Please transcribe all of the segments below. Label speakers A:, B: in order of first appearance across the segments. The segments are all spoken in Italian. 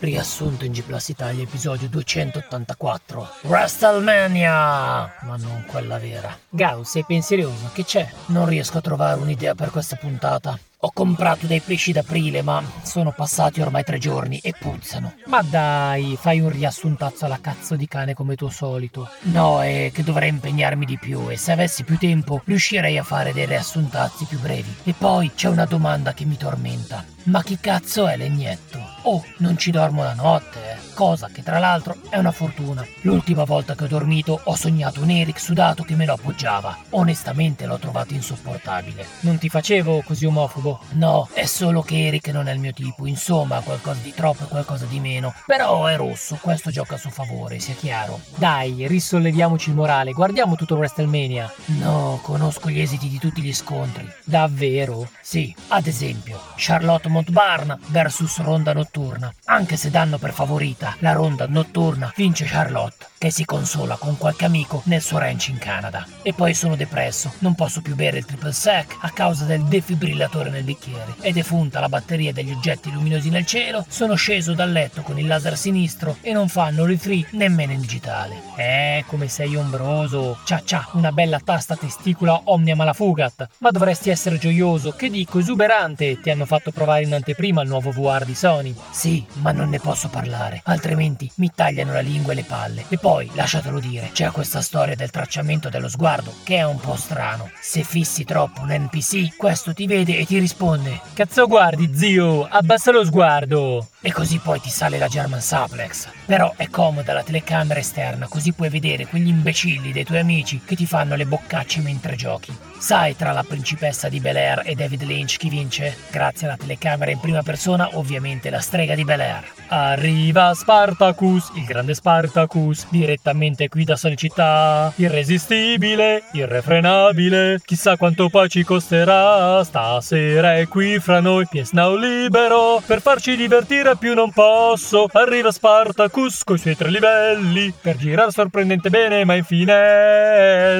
A: Riassunto in G Plus Italia, episodio 284. WrestleMania! Ma non quella vera. Gauss, sei pensieroso? Che c'è? Non riesco a trovare un'idea per questa puntata. Ho comprato dei pesci d'aprile, ma sono passati ormai tre giorni e puzzano. Ma dai, fai un riassuntazzo alla cazzo di cane come tuo solito. No, è che dovrei impegnarmi di più e se avessi più tempo riuscirei a fare dei riassuntazzi più brevi. E poi c'è una domanda che mi tormenta. Ma chi cazzo è Legnetto? Oh, non ci dormo la notte. Cosa che tra l'altro è una fortuna. L'ultima volta che ho dormito ho sognato un Eric sudato che me lo appoggiava. Onestamente l'ho trovato insopportabile. Non ti facevo così omofobo? No, è solo che Eric non è il mio tipo. Insomma, qualcosa di troppo e qualcosa di meno. Però è rosso, questo gioca a suo favore, sia chiaro. Dai, risolleviamoci il morale, guardiamo tutto WrestleMania. No, conosco gli esiti di tutti gli scontri. Davvero? Sì, ad esempio, Charlotte Montbarn vs Ronda Notturna. Anche se danno per favorita la Ronda Notturna, vince Charlotte, che si consola con qualche amico nel suo ranch in Canada. E poi sono depresso, non posso più bere il triple sec a causa del defibrillatore nel bicchiere. È defunta la batteria degli oggetti luminosi nel cielo, sono sceso dal letto con il laser sinistro e non fanno refree nemmeno in digitale. Eh, come sei ombroso. Cia cia, una bella tasta testicola omnia malafugat. Ma dovresti essere gioioso, che dico, esuberante. Ti hanno fatto provare in anteprima il nuovo VR di Sony. Sì, ma non ne posso parlare, altrimenti mi tagliano la lingua e le palle. E poi, lasciatelo dire, c'è questa storia del tracciamento dello sguardo, che è un po' strano. Se fissi troppo un NPC, questo ti vede e ti risponde: Cazzo guardi, zio, abbassa lo sguardo. E così poi ti sale la German Suplex. Però è comoda la telecamera esterna, così puoi vedere quegli imbecilli dei tuoi amici che ti fanno le boccacce mentre giochi. Sai tra la principessa di Bel Air e David Lynch chi vince? Grazie alla telecamera in prima persona, ovviamente la strega di Bel Air. Arriva Spartacus, il grande Spartacus, direttamente qui da Sony Città. Irresistibile, irrefrenabile, chissà quanto poi ci costerà. Stasera è qui fra noi, Now libero, per farci divertire più non posso. Arriva Spartacus coi suoi tre livelli, per girare sorprendente bene ma in finestra.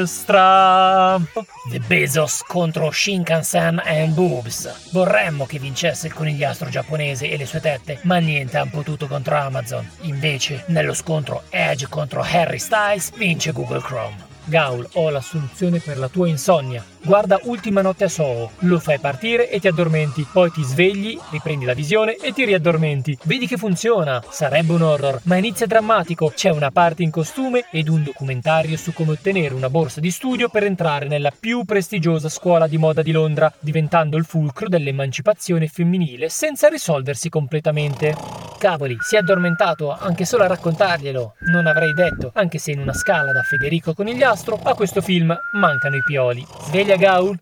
A: The Bezos contro Shinkansen and Boobs. Vorremmo che vincesse il conigliastro giapponese e le sue tette, ma niente hanno potuto contro Amazon. Invece, nello scontro Edge contro Harry Styles, vince Google Chrome. Gaul, ho la soluzione per la tua insonnia. Guarda Ultima notte a Soho, lo fai partire e ti addormenti, poi ti svegli, riprendi la visione e ti riaddormenti. Vedi che funziona. Sarebbe un horror, ma inizia drammatico. C'è una parte in costume ed un documentario su come ottenere una borsa di studio per entrare nella più prestigiosa scuola di moda di Londra, diventando il fulcro dell'emancipazione femminile senza risolversi completamente. Cavoli, si è addormentato anche solo a raccontarglielo. Non avrei detto, anche se in una scala da Federico Conigliastro a questo film mancano i pioli. Sveglia Gaul?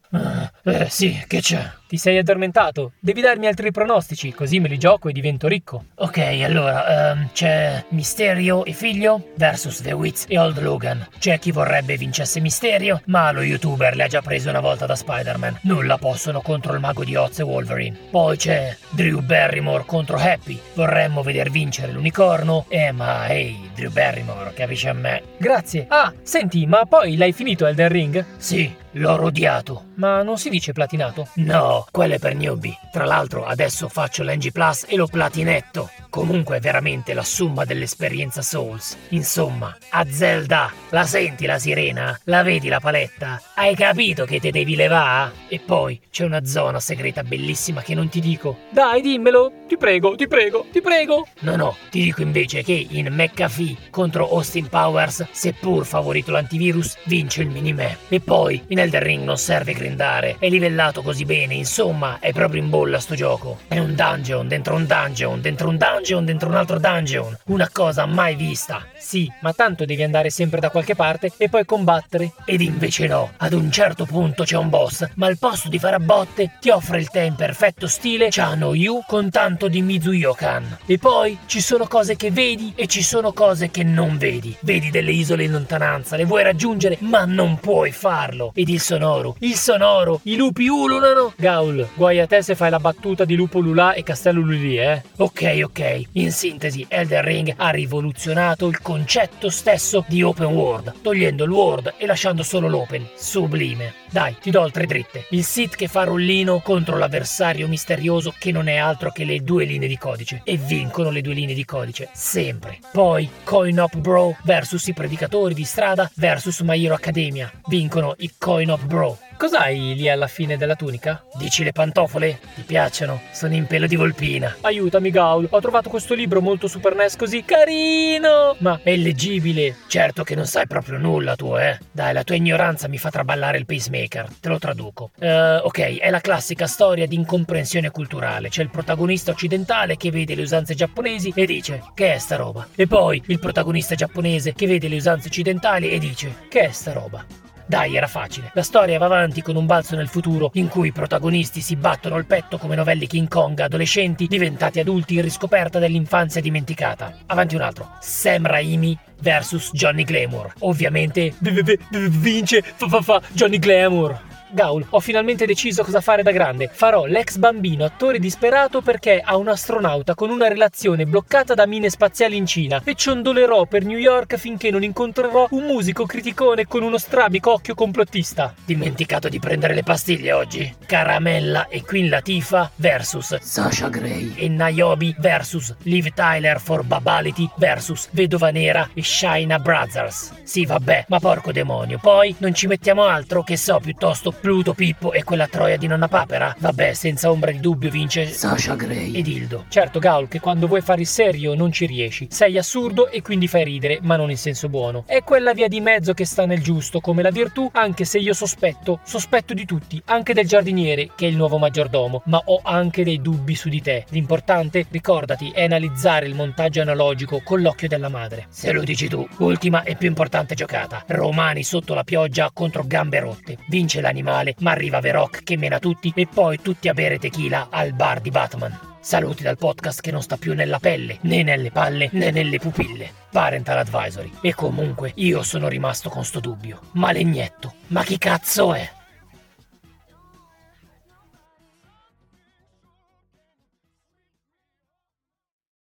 A: Eh, sì, che c'è? Ti sei addormentato? Devi darmi altri pronostici, così me li gioco e divento ricco. Ok, allora, um, c'è Misterio e figlio versus The Witz e Old Logan. C'è chi vorrebbe vincesse Misterio, ma lo youtuber le ha già prese una volta da Spider-Man. Nulla possono contro il mago di Oz e Wolverine. Poi c'è Drew Barrymore contro Happy. Vorremmo veder vincere l'unicorno. Eh, ma ehi, Drew Barrymore, capisci a me? Grazie. Ah, senti, ma poi l'hai finito Elden Ring? Sì, l'ho odiato. Ma non si dice platinato? No, quello è per newbie. Tra l'altro adesso faccio l'NG Plus e lo platinetto. Comunque veramente la somma dell'esperienza Souls. Insomma, a Zelda, la senti la sirena? La vedi la paletta? Hai capito che te devi levare? E poi c'è una zona segreta bellissima che non ti dico. Dai, dimmelo! Ti prego, ti prego, ti prego! No, no, ti dico invece che in McAfee contro Austin Powers, seppur favorito l'antivirus, vince il minimap. E poi in Elden Ring non serve grindare, è livellato così bene, insomma, è proprio in bolla sto gioco. È un dungeon dentro un dungeon dentro un dungeon dentro un altro dungeon. Una cosa mai vista. Sì, ma tanto devi andare sempre da qualche parte e poi combattere. Ed invece no, ad un certo punto c'è un boss, ma al posto di fare a botte ti offre il tè in perfetto stile Chano Yu con tanto di Mizuyokan. E poi ci sono cose che vedi e ci sono cose che non vedi. Vedi delle isole in lontananza, le vuoi raggiungere, ma non puoi farlo. Ed il sonoro, il sonoro, i lupi ululano. Gaul, guai a te se fai la battuta di lupo lulà e castello lulì, eh? Ok, ok, in sintesi, Elden Ring ha rivoluzionato il concetto stesso di open world, togliendo il world e lasciando solo l'open. Sublime. Dai, ti do altre dritte. Il Sith che fa rollino contro l'avversario misterioso che non è altro che le due linee di codice. E vincono le due linee di codice, sempre. Poi Coin Up Bro versus i predicatori di strada versus My Hero Academia. Vincono i Coin Up Bro.
B: Cos'hai lì alla fine della tunica?
A: Dici le pantofole? Ti piacciono? Sono in pelo di volpina.
B: Aiutami, Gaul. Ho trovato questo libro molto Super NES così carino, ma è leggibile.
A: Certo che non sai proprio nulla tu, eh. Dai, la tua ignoranza mi fa traballare il pacemaker. Te lo traduco. Uh, ok, è la classica storia di incomprensione culturale. C'è il protagonista occidentale che vede le usanze giapponesi e dice: Che è sta roba? E poi il protagonista giapponese che vede le usanze occidentali e dice: Che è sta roba? Dai, era facile. La storia va avanti con un balzo nel futuro in cui i protagonisti si battono il petto come novelli King Kong adolescenti diventati adulti in riscoperta dell'infanzia dimenticata. Avanti un altro. Sam Raimi versus Johnny Glamour. Ovviamente vince fa fa fa Johnny Glamour.
B: Gaul, ho finalmente deciso cosa fare da grande. Farò l'ex bambino attore disperato perché ha un astronauta con una relazione bloccata da mine spaziali in Cina e ciondolerò per New York finché non incontrerò un musico criticone con uno strabico occhio complottista.
A: Dimenticato di prendere le pastiglie oggi. Caramella e Queen Latifah versus Sasha Gray e Niobe versus Liv Tyler for Babality versus Vedova Nera e Shaina Brothers. Sì, vabbè, ma porco demonio. Poi non ci mettiamo altro che so piuttosto Pluto, Pippo e quella troia di nonna Papera? Vabbè, senza ombra di dubbio vince Sasha Gray ed Ildo.
B: Certo, Gaul, che quando vuoi fare il serio non ci riesci. Sei assurdo e quindi fai ridere, ma non in senso buono. È quella via di mezzo che sta nel giusto, come la virtù, anche se io sospetto, sospetto di tutti, anche del giardiniere, che è il nuovo maggiordomo, ma ho anche dei dubbi su di te. L'importante, ricordati, è analizzare il montaggio analogico con l'occhio della madre.
A: Se lo dici tu, ultima e più importante giocata. Romani sotto la pioggia contro gambe rotte. Vince l'animale male, ma arriva Veroc che mena tutti e poi tutti a bere tequila al bar di Batman. Saluti dal podcast che non sta più nella pelle, né nelle palle, né nelle pupille. Parental Advisory. E comunque io sono rimasto con sto dubbio. Ma Legnetto, ma chi cazzo è?